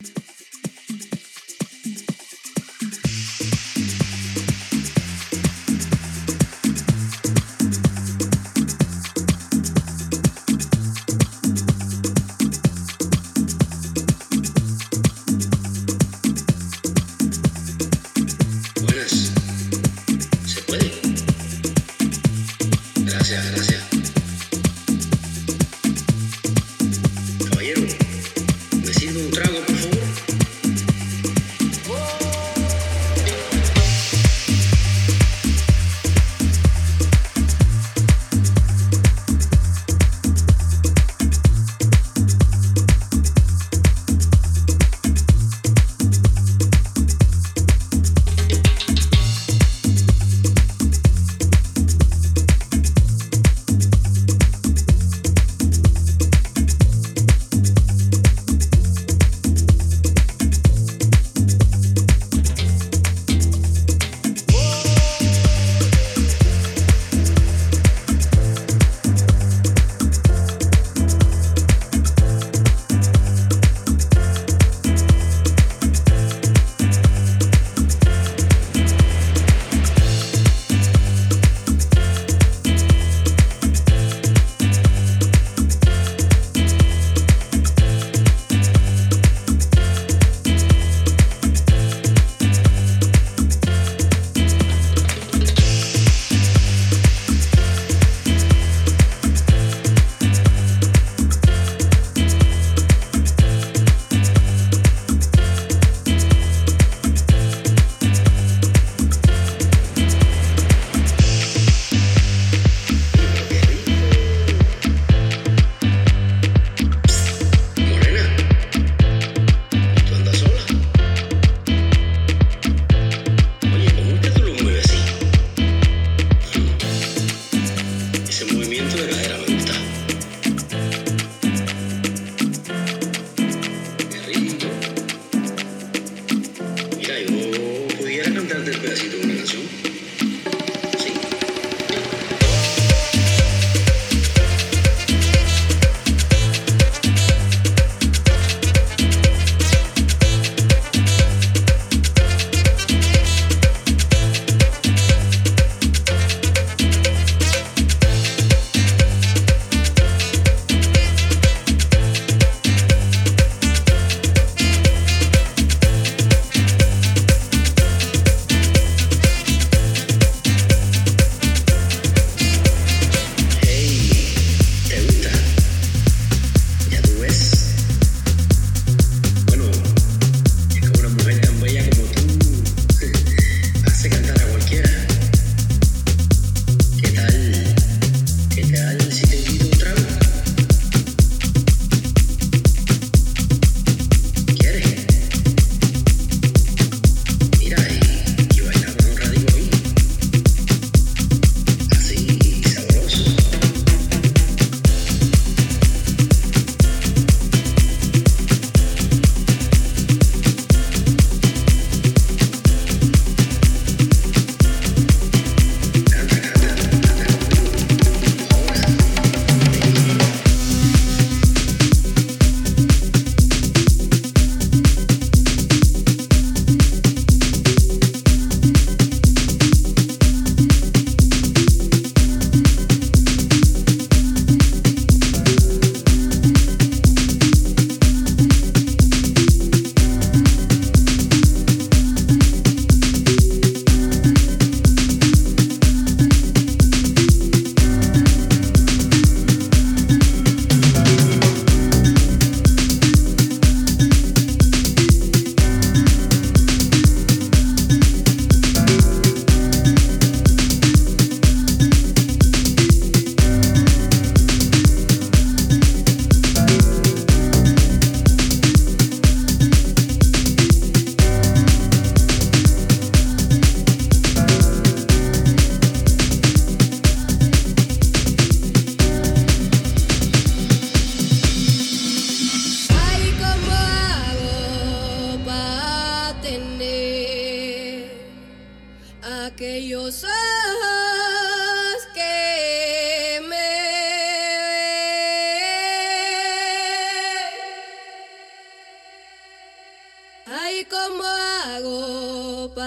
you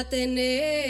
atene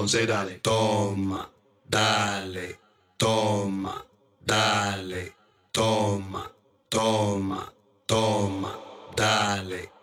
non dale, toma, dale, toma, dale, toma, toma, toma, dale.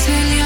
Exhaling